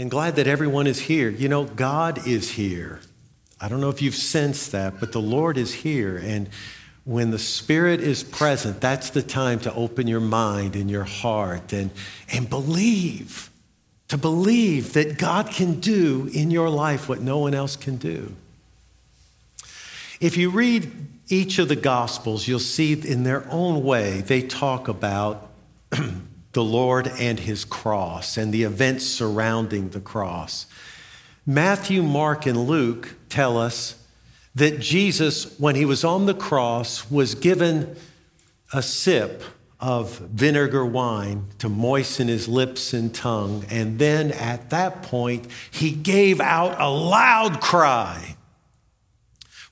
and glad that everyone is here. You know, God is here. I don't know if you've sensed that, but the Lord is here. And when the Spirit is present, that's the time to open your mind and your heart and, and believe, to believe that God can do in your life what no one else can do. If you read each of the Gospels, you'll see in their own way, they talk about the Lord and his cross and the events surrounding the cross. Matthew, Mark, and Luke tell us that Jesus, when he was on the cross, was given a sip of vinegar wine to moisten his lips and tongue. And then at that point, he gave out a loud cry.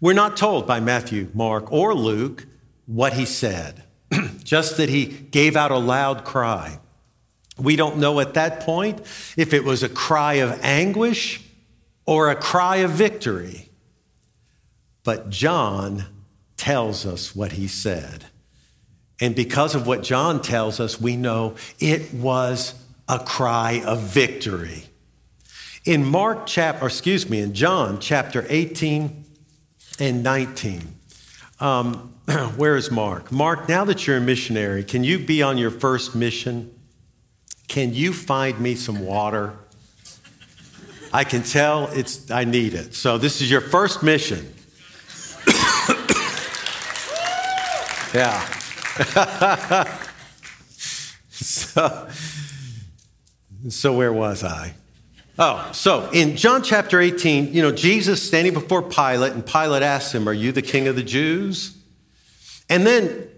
We're not told by Matthew, Mark, or Luke what he said, just that he gave out a loud cry. We don't know at that point if it was a cry of anguish or a cry of victory. But John tells us what he said. And because of what John tells us, we know it was a cry of victory. In Mark chapter, excuse me, in John chapter 18 and 19, um, where is Mark? Mark, now that you're a missionary, can you be on your first mission? Can you find me some water? I can tell it's I need it. So this is your first mission. yeah. so, so where was I? Oh, so in John chapter 18, you know, Jesus standing before Pilate, and Pilate asks him, Are you the king of the Jews? And then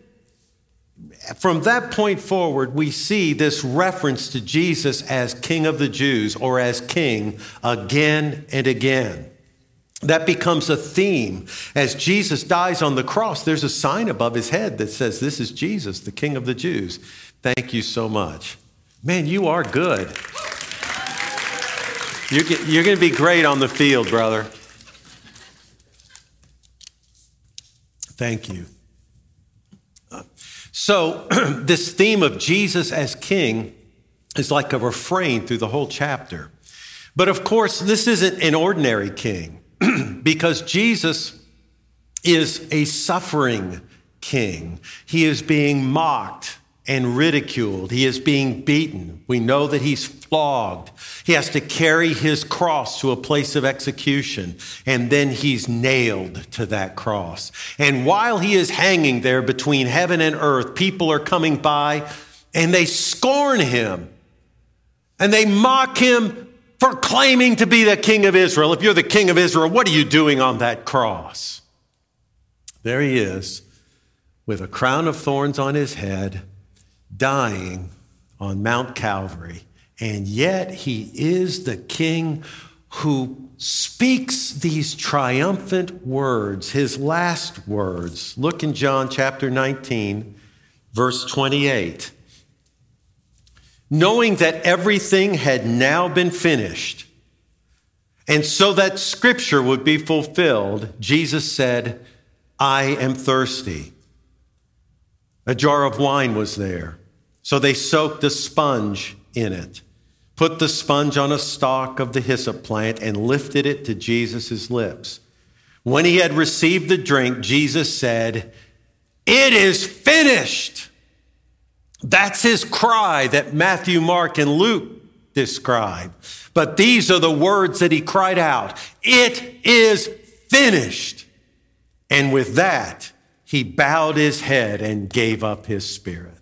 from that point forward, we see this reference to Jesus as King of the Jews or as King again and again. That becomes a theme. As Jesus dies on the cross, there's a sign above his head that says, This is Jesus, the King of the Jews. Thank you so much. Man, you are good. You're, you're going to be great on the field, brother. Thank you. So, this theme of Jesus as king is like a refrain through the whole chapter. But of course, this isn't an ordinary king because Jesus is a suffering king. He is being mocked and ridiculed. He is being beaten. We know that he's flogged. He has to carry his cross to a place of execution, and then he's nailed to that cross. And while he is hanging there between heaven and earth, people are coming by and they scorn him and they mock him for claiming to be the king of Israel. If you're the king of Israel, what are you doing on that cross? There he is with a crown of thorns on his head, dying on Mount Calvary and yet he is the king who speaks these triumphant words, his last words. Look in John chapter 19, verse 28. Knowing that everything had now been finished, and so that scripture would be fulfilled, Jesus said, I am thirsty. A jar of wine was there. So they soaked a sponge in it put the sponge on a stalk of the hyssop plant, and lifted it to Jesus' lips. When he had received the drink, Jesus said, It is finished. That's his cry that Matthew, Mark, and Luke describe. But these are the words that he cried out It is finished. And with that, he bowed his head and gave up his spirit.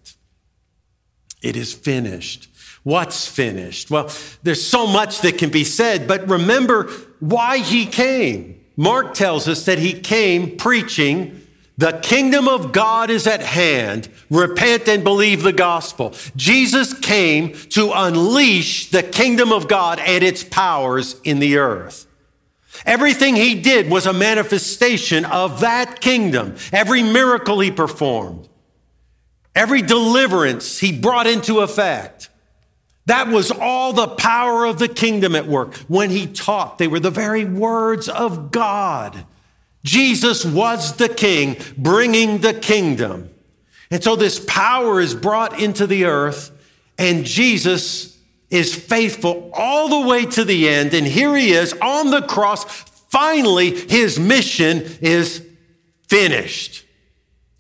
It is finished. What's finished? Well, there's so much that can be said, but remember why he came. Mark tells us that he came preaching the kingdom of God is at hand. Repent and believe the gospel. Jesus came to unleash the kingdom of God and its powers in the earth. Everything he did was a manifestation of that kingdom. Every miracle he performed, every deliverance he brought into effect. That was all the power of the kingdom at work. When he taught, they were the very words of God. Jesus was the king, bringing the kingdom. And so this power is brought into the earth, and Jesus is faithful all the way to the end. And here he is on the cross. Finally, his mission is finished.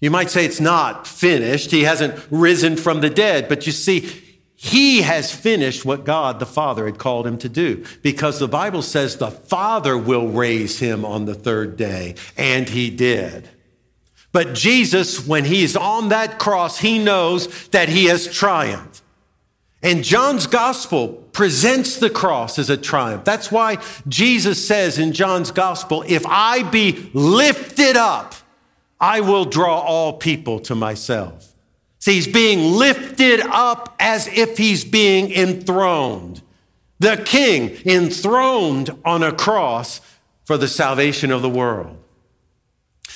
You might say it's not finished. He hasn't risen from the dead, but you see, he has finished what God the Father had called him to do because the Bible says the Father will raise him on the third day, and he did. But Jesus, when he's on that cross, he knows that he has triumphed. And John's gospel presents the cross as a triumph. That's why Jesus says in John's gospel, if I be lifted up, I will draw all people to myself. See, he's being lifted up as if he's being enthroned. The king enthroned on a cross for the salvation of the world.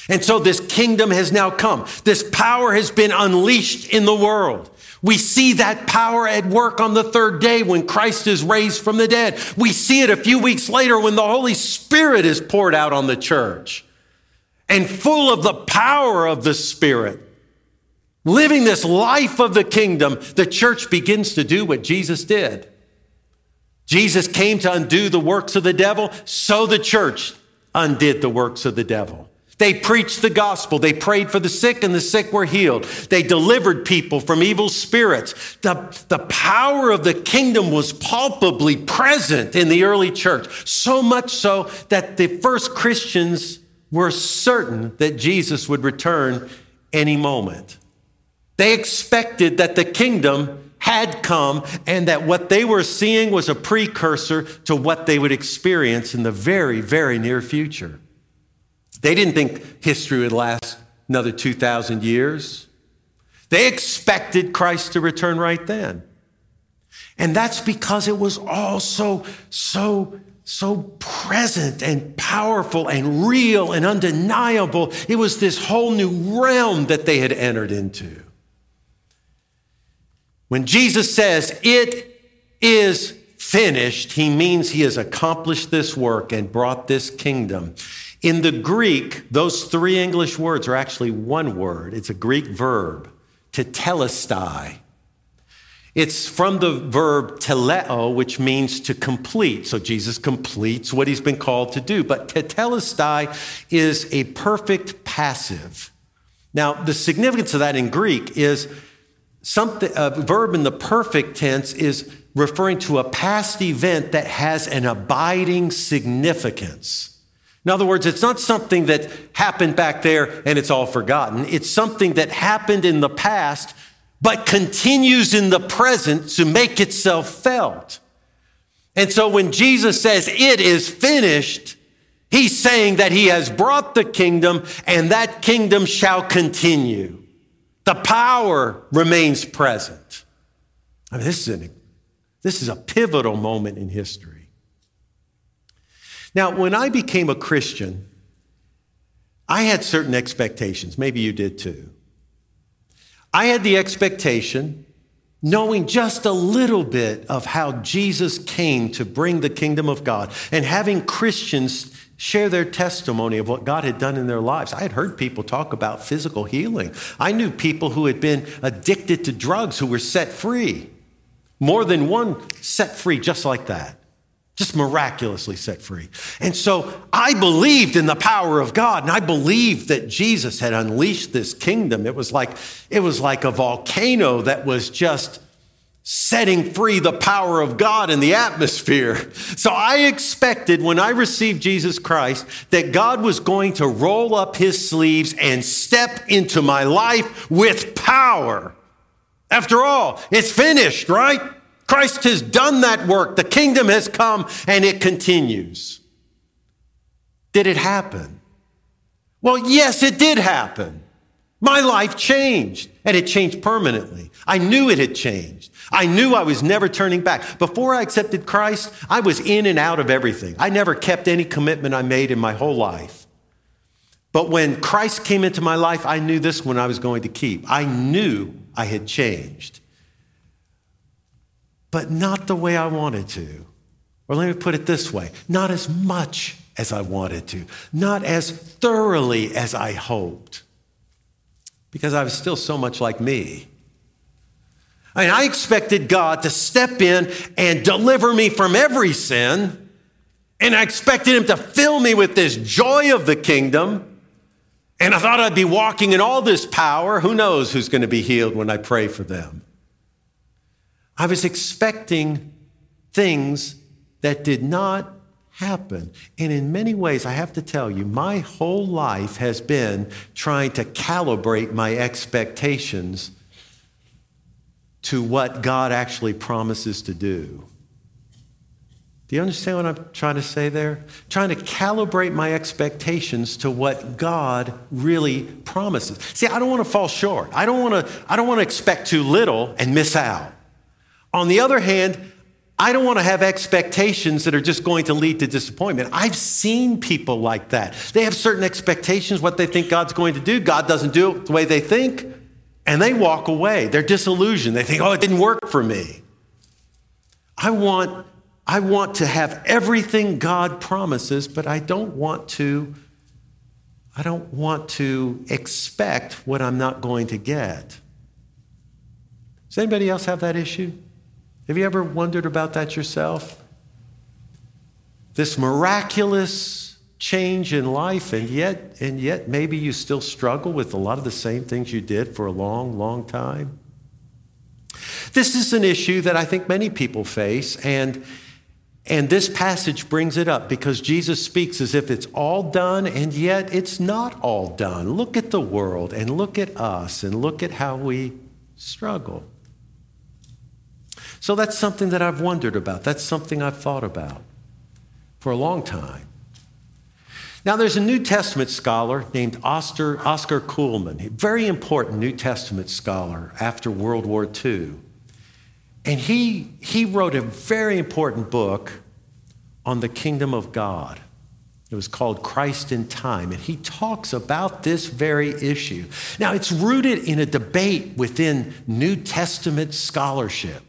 And so this kingdom has now come. This power has been unleashed in the world. We see that power at work on the third day when Christ is raised from the dead. We see it a few weeks later when the Holy Spirit is poured out on the church and full of the power of the Spirit. Living this life of the kingdom, the church begins to do what Jesus did. Jesus came to undo the works of the devil, so the church undid the works of the devil. They preached the gospel. They prayed for the sick and the sick were healed. They delivered people from evil spirits. The, the power of the kingdom was palpably present in the early church, so much so that the first Christians were certain that Jesus would return any moment. They expected that the kingdom had come and that what they were seeing was a precursor to what they would experience in the very, very near future. They didn't think history would last another 2,000 years. They expected Christ to return right then. And that's because it was all so, so, so present and powerful and real and undeniable. It was this whole new realm that they had entered into. When Jesus says, It is finished, he means he has accomplished this work and brought this kingdom. In the Greek, those three English words are actually one word. It's a Greek verb, tetelestai. It's from the verb teleo, which means to complete. So Jesus completes what he's been called to do. But tetelestai is a perfect passive. Now, the significance of that in Greek is something, a verb in the perfect tense is referring to a past event that has an abiding significance. In other words, it's not something that happened back there and it's all forgotten. It's something that happened in the past, but continues in the present to make itself felt. And so when Jesus says it is finished, he's saying that he has brought the kingdom and that kingdom shall continue. The power remains present. I mean, this is, an, this is a pivotal moment in history. Now, when I became a Christian, I had certain expectations. Maybe you did too. I had the expectation, knowing just a little bit of how Jesus came to bring the kingdom of God and having Christians share their testimony of what God had done in their lives. I had heard people talk about physical healing. I knew people who had been addicted to drugs who were set free. More than one set free just like that just miraculously set free. And so I believed in the power of God and I believed that Jesus had unleashed this kingdom. It was like it was like a volcano that was just setting free the power of God in the atmosphere. So I expected when I received Jesus Christ that God was going to roll up his sleeves and step into my life with power. After all, it's finished, right? Christ has done that work. The kingdom has come and it continues. Did it happen? Well, yes, it did happen. My life changed and it changed permanently. I knew it had changed. I knew I was never turning back. Before I accepted Christ, I was in and out of everything. I never kept any commitment I made in my whole life. But when Christ came into my life, I knew this one I was going to keep. I knew I had changed but not the way I wanted to. Or let me put it this way not as much as I wanted to, not as thoroughly as I hoped, because I was still so much like me. I, mean, I expected God to step in and deliver me from every sin. And I expected him to fill me with this joy of the kingdom. And I thought I'd be walking in all this power. Who knows who's going to be healed when I pray for them? I was expecting things that did not happen. And in many ways, I have to tell you, my whole life has been trying to calibrate my expectations to what God actually promises to do. Do you understand what I'm trying to say there? Trying to calibrate my expectations to what God really promises. See, I don't want to fall short. I don't want to, I don't want to expect too little and miss out. On the other hand, I don't want to have expectations that are just going to lead to disappointment. I've seen people like that. They have certain expectations, what they think God's going to do. God doesn't do it the way they think, and they walk away. They're disillusioned. They think, oh, it didn't work for me. I want I want to have everything God promises, but I don't want to I don't want to expect what I'm not going to get. Does anybody else have that issue? Have you ever wondered about that yourself? This miraculous change in life and yet and yet maybe you still struggle with a lot of the same things you did for a long long time. This is an issue that I think many people face and and this passage brings it up because Jesus speaks as if it's all done, and yet it's not all done. Look at the world and look at us and look at how we struggle. So that's something that I've wondered about. That's something I've thought about for a long time. Now, there's a New Testament scholar named Oscar, Oscar Cullmann, a very important New Testament scholar after World War II. And he, he wrote a very important book on the kingdom of God. It was called Christ and Time, and he talks about this very issue. Now, it's rooted in a debate within New Testament scholarship.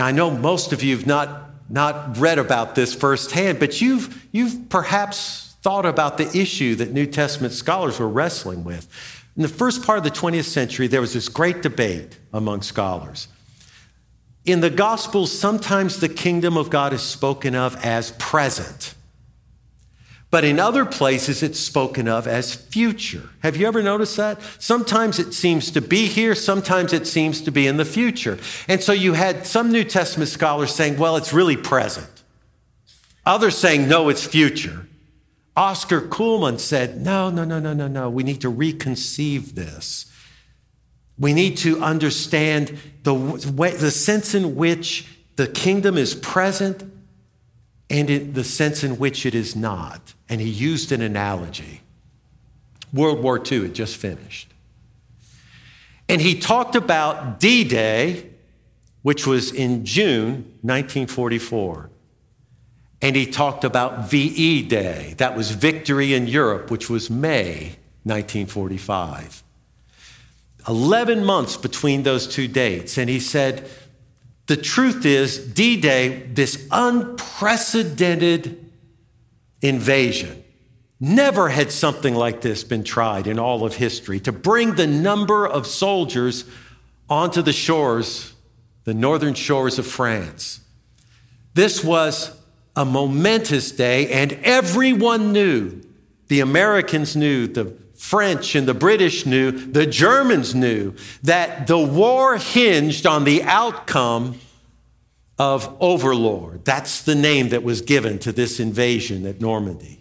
Now, I know most of you have not, not read about this firsthand, but you've, you've perhaps thought about the issue that New Testament scholars were wrestling with. In the first part of the 20th century, there was this great debate among scholars. In the Gospels, sometimes the kingdom of God is spoken of as present. But in other places, it's spoken of as future. Have you ever noticed that? Sometimes it seems to be here, sometimes it seems to be in the future. And so you had some New Testament scholars saying, well, it's really present. Others saying, no, it's future. Oscar Cullmann said, no, no, no, no, no, no. We need to reconceive this. We need to understand the, way, the sense in which the kingdom is present and it, the sense in which it is not. And he used an analogy. World War II had just finished. And he talked about D Day, which was in June 1944. And he talked about VE Day, that was victory in Europe, which was May 1945. 11 months between those two dates. And he said, the truth is, D Day, this unprecedented invasion, never had something like this been tried in all of history to bring the number of soldiers onto the shores, the northern shores of France. This was a momentous day, and everyone knew, the Americans knew, the French and the British knew, the Germans knew that the war hinged on the outcome of Overlord. That's the name that was given to this invasion at Normandy.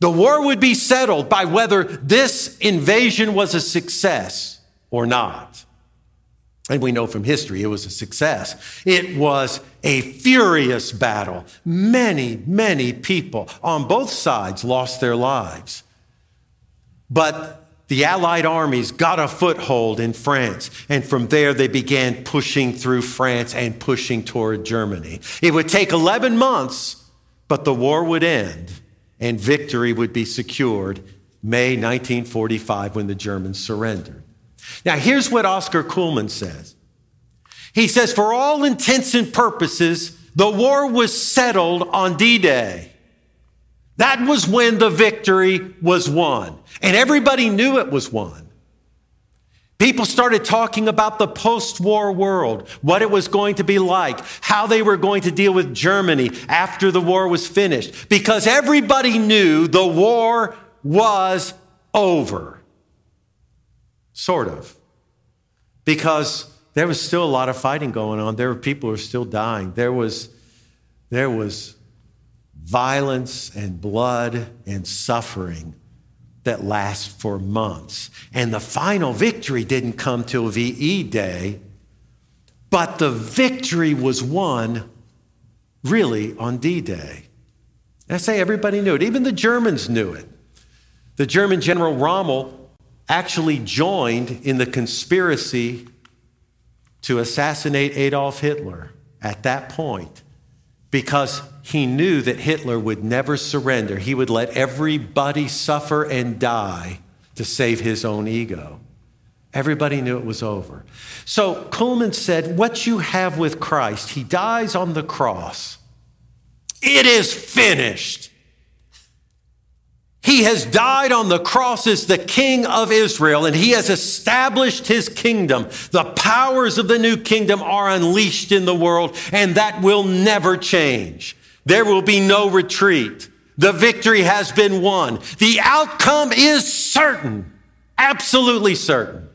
The war would be settled by whether this invasion was a success or not. And we know from history it was a success. It was a furious battle. Many, many people on both sides lost their lives. But the Allied armies got a foothold in France, and from there they began pushing through France and pushing toward Germany. It would take 11 months, but the war would end and victory would be secured May 1945 when the Germans surrendered. Now, here's what Oscar Cullmann says He says, for all intents and purposes, the war was settled on D Day. That was when the victory was won. And everybody knew it was won. People started talking about the post war world, what it was going to be like, how they were going to deal with Germany after the war was finished, because everybody knew the war was over. Sort of. Because there was still a lot of fighting going on. There were people who were still dying. There was, there was violence and blood and suffering that lasts for months. And the final victory didn't come till VE Day, but the victory was won really on D Day. I say everybody knew it, even the Germans knew it. The German General Rommel actually joined in the conspiracy to assassinate Adolf Hitler at that point because he knew that Hitler would never surrender. He would let everybody suffer and die to save his own ego. Everybody knew it was over. So Cullmann said, What you have with Christ, he dies on the cross. It is finished. He has died on the cross as the King of Israel, and he has established his kingdom. The powers of the new kingdom are unleashed in the world, and that will never change. There will be no retreat. The victory has been won. The outcome is certain, absolutely certain.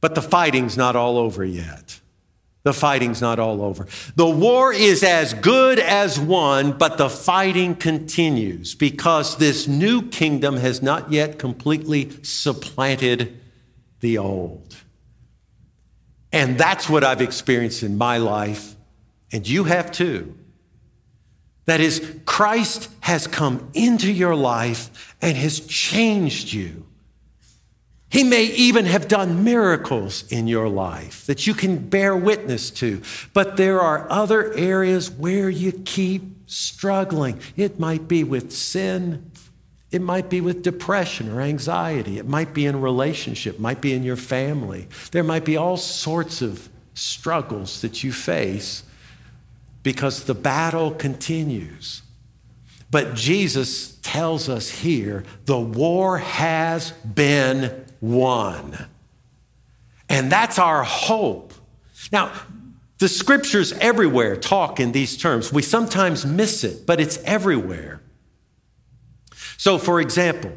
But the fighting's not all over yet. The fighting's not all over. The war is as good as won, but the fighting continues because this new kingdom has not yet completely supplanted the old. And that's what I've experienced in my life, and you have too. That is, Christ has come into your life and has changed you. He may even have done miracles in your life that you can bear witness to, but there are other areas where you keep struggling. It might be with sin, it might be with depression or anxiety, it might be in relationship, it might be in your family. There might be all sorts of struggles that you face because the battle continues. But Jesus tells us here the war has been one. And that's our hope. Now, the scriptures everywhere talk in these terms. We sometimes miss it, but it's everywhere. So, for example,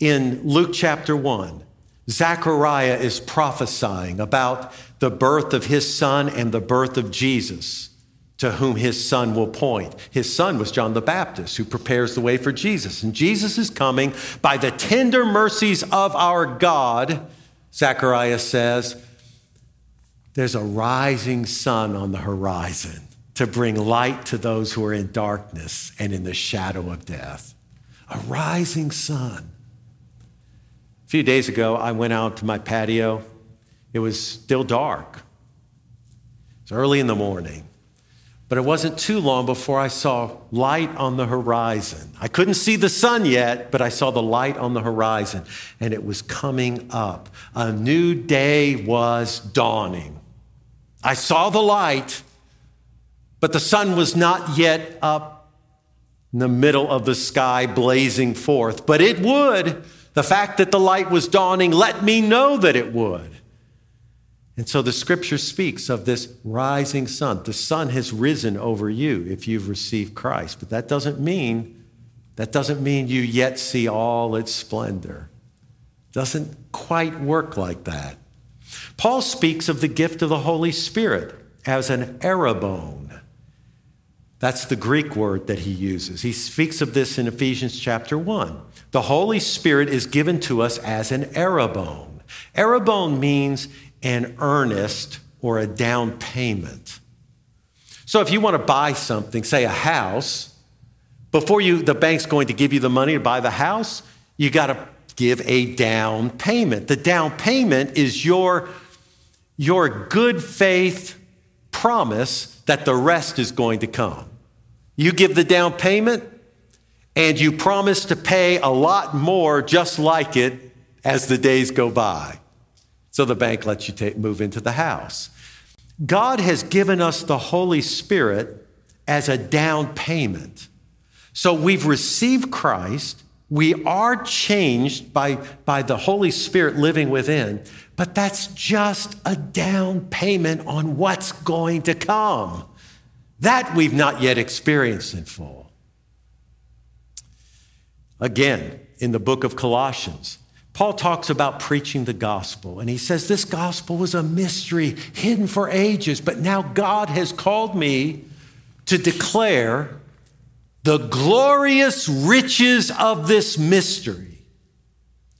in Luke chapter 1, Zechariah is prophesying about the birth of his son and the birth of Jesus, to whom his son will point. His son was John the Baptist, who prepares the way for Jesus. And Jesus is coming by the tender mercies of our God, Zechariah says. There's a rising sun on the horizon to bring light to those who are in darkness and in the shadow of death. A rising sun. A few days ago, I went out to my patio. It was still dark. It's early in the morning. But it wasn't too long before I saw light on the horizon. I couldn't see the sun yet, but I saw the light on the horizon, and it was coming up. A new day was dawning. I saw the light, but the sun was not yet up in the middle of the sky blazing forth. But it would. The fact that the light was dawning let me know that it would. And so the scripture speaks of this rising sun. The sun has risen over you if you've received Christ. But that doesn't mean that doesn't mean you yet see all its splendor. Doesn't quite work like that. Paul speaks of the gift of the Holy Spirit as an arrabon. That's the Greek word that he uses. He speaks of this in Ephesians chapter 1. The Holy Spirit is given to us as an arrabon. Arrabon means an earnest or a down payment. So if you want to buy something, say a house, before you the bank's going to give you the money to buy the house, you got to give a down payment. The down payment is your your good faith promise that the rest is going to come. You give the down payment and you promise to pay a lot more just like it as the days go by. So the bank lets you take, move into the house. God has given us the Holy Spirit as a down payment. So we've received Christ, We are changed by, by the Holy Spirit living within, but that's just a down payment on what's going to come. That we've not yet experienced in full. Again, in the book of Colossians, Paul talks about preaching the gospel, and he says, This gospel was a mystery hidden for ages, but now God has called me to declare the glorious riches of this mystery.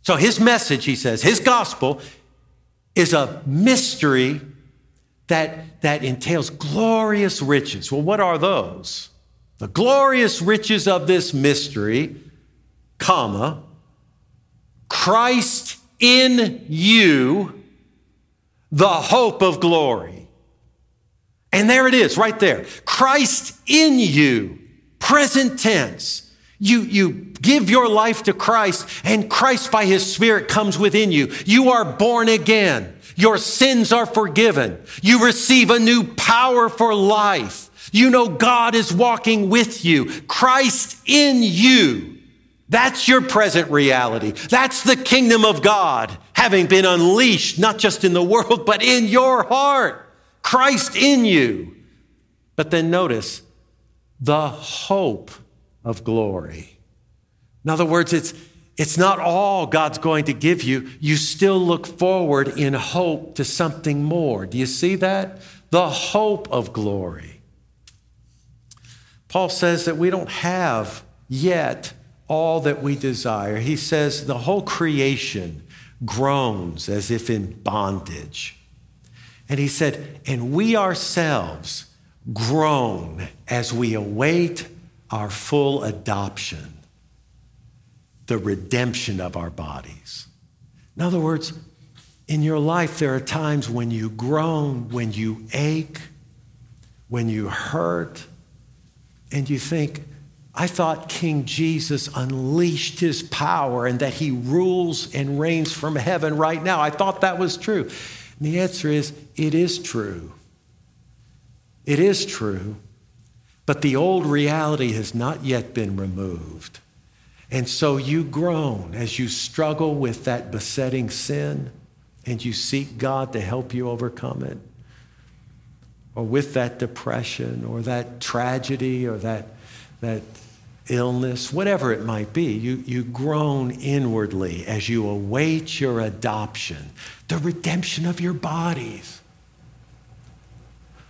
So, his message, he says, his gospel is a mystery that, that entails glorious riches. Well, what are those? The glorious riches of this mystery, comma, Christ in you, the hope of glory. And there it is, right there. Christ in you, present tense. You, you give your life to Christ, and Christ by his Spirit comes within you. You are born again. Your sins are forgiven. You receive a new power for life. You know God is walking with you. Christ in you. That's your present reality. That's the kingdom of God having been unleashed, not just in the world, but in your heart. Christ in you. But then notice the hope of glory. In other words, it's, it's not all God's going to give you. You still look forward in hope to something more. Do you see that? The hope of glory. Paul says that we don't have yet all that we desire. He says the whole creation groans as if in bondage. And he said, and we ourselves groan as we await our full adoption the redemption of our bodies. In other words, in your life, there are times when you groan, when you ache, when you hurt, and you think, I thought King Jesus unleashed his power and that he rules and reigns from heaven right now. I thought that was true. And the answer is, it is true. It is true. But the old reality has not yet been removed. And so you groan as you struggle with that besetting sin and you seek God to help you overcome it. Or with that depression or that tragedy or that, that illness, whatever it might be, you, you groan inwardly as you await your adoption, the redemption of your bodies.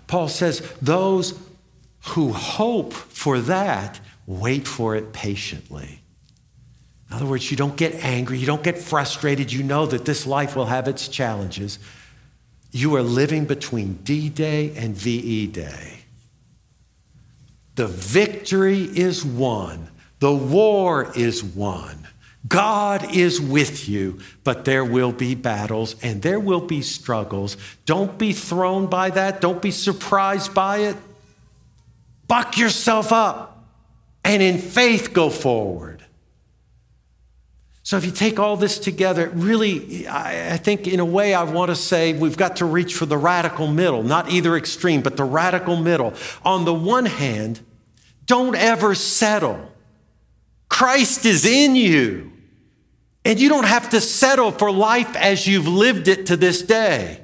Paul says, those who hope for that wait for it patiently. In other words, you don't get angry, you don't get frustrated, you know that this life will have its challenges. You are living between D Day and VE Day. The victory is won, the war is won. God is with you, but there will be battles and there will be struggles. Don't be thrown by that. Don't be surprised by it. Buck yourself up and in faith go forward. So if you take all this together, really, I think in a way I want to say we've got to reach for the radical middle, not either extreme, but the radical middle. On the one hand, don't ever settle. Christ is in you. And you don't have to settle for life as you've lived it to this day.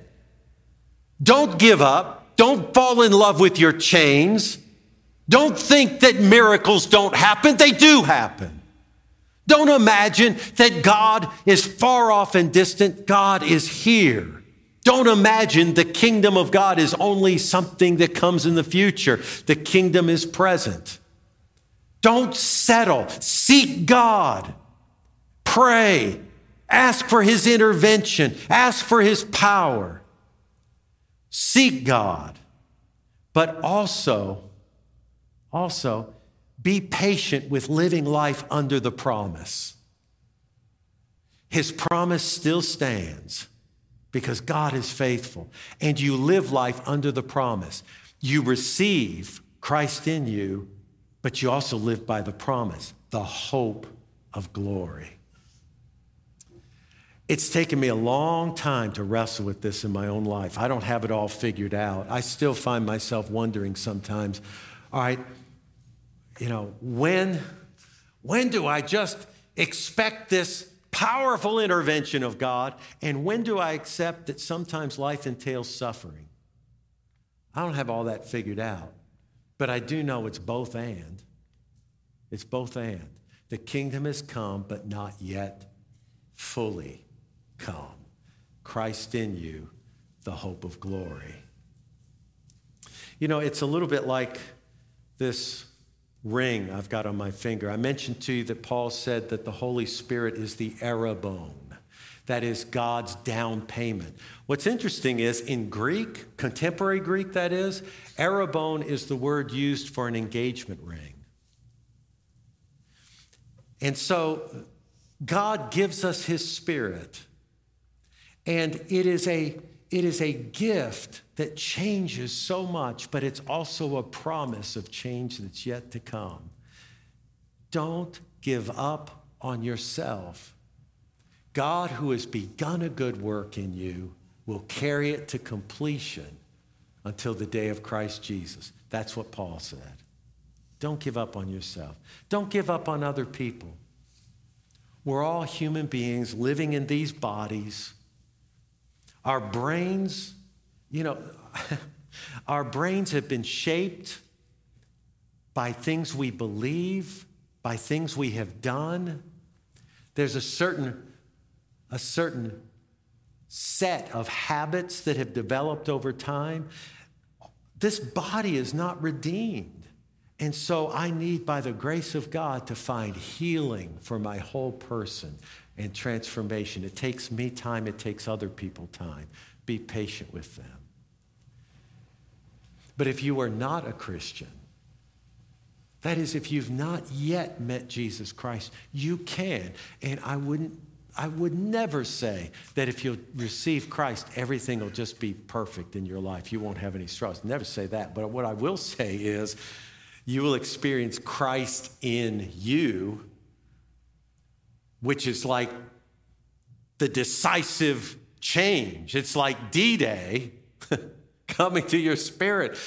Don't give up. Don't fall in love with your chains. Don't think that miracles don't happen. They do happen. Don't imagine that God is far off and distant. God is here. Don't imagine the kingdom of God is only something that comes in the future. The kingdom is present. Don't settle. Seek God. Pray. Ask for his intervention. Ask for his power. Seek God. But also, also, be patient with living life under the promise. His promise still stands because God is faithful. And you live life under the promise. You receive Christ in you, but you also live by the promise, the hope of glory. It's taken me a long time to wrestle with this in my own life. I don't have it all figured out. I still find myself wondering sometimes, all right, you know, when, when do I just expect this powerful intervention of God? And when do I accept that sometimes life entails suffering? I don't have all that figured out, but I do know it's both and. It's both and. The kingdom has come, but not yet fully come. Christ in you, the hope of glory. You know, it's a little bit like this ring I've got on my finger. I mentioned to you that Paul said that the Holy Spirit is the arrabone. That is God's down payment. What's interesting is in Greek, contemporary Greek, that is, arrabone is the word used for an engagement ring. And so God gives us his spirit. And it is a it is a gift that changes so much, but it's also a promise of change that's yet to come. Don't give up on yourself. God, who has begun a good work in you, will carry it to completion until the day of Christ Jesus. That's what Paul said. Don't give up on yourself. Don't give up on other people. We're all human beings living in these bodies our brains, you know, our brains have been shaped by things we believe, by things we have done. There's a certain, a certain set of habits that have developed over time. This body is not redeemed. And so I need, by the grace of God, to find healing for my whole person and transformation. It takes me time, it takes other people time. Be patient with them. But if you are not a Christian, that is, if you've not yet met Jesus Christ, you can. And I wouldn't, I would never say that if you receive Christ, everything will just be perfect in your life. You won't have any struggles. Never say that. But what I will say is, you will experience Christ in you which is like the decisive change. It's like D Day coming to your spirit.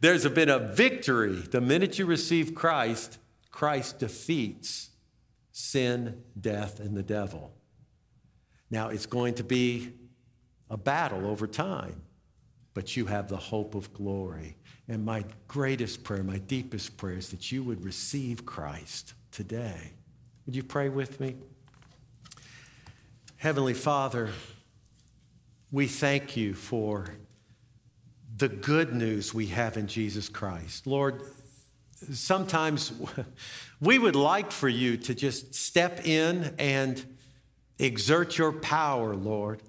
There's been a victory. The minute you receive Christ, Christ defeats sin, death, and the devil. Now, it's going to be a battle over time, but you have the hope of glory. And my greatest prayer, my deepest prayer is that you would receive Christ today. Would you pray with me? Heavenly Father, we thank you for the good news we have in Jesus Christ. Lord, sometimes we would like for you to just step in and exert your power, Lord,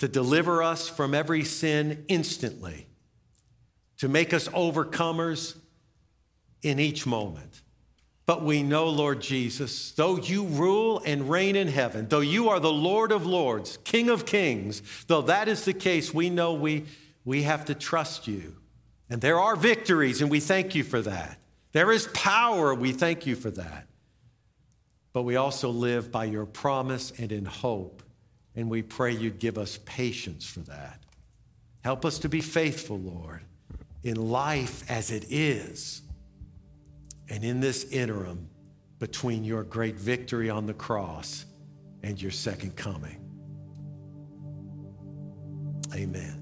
to deliver us from every sin instantly, to make us overcomers in each moment. But we know, Lord Jesus, though you rule and reign in heaven, though you are the Lord of lords, King of kings, though that is the case, we know we, we have to trust you. And there are victories, and we thank you for that. There is power, we thank you for that. But we also live by your promise and in hope, and we pray you'd give us patience for that. Help us to be faithful, Lord, in life as it is and in this interim between your great victory on the cross and your second coming. Amen.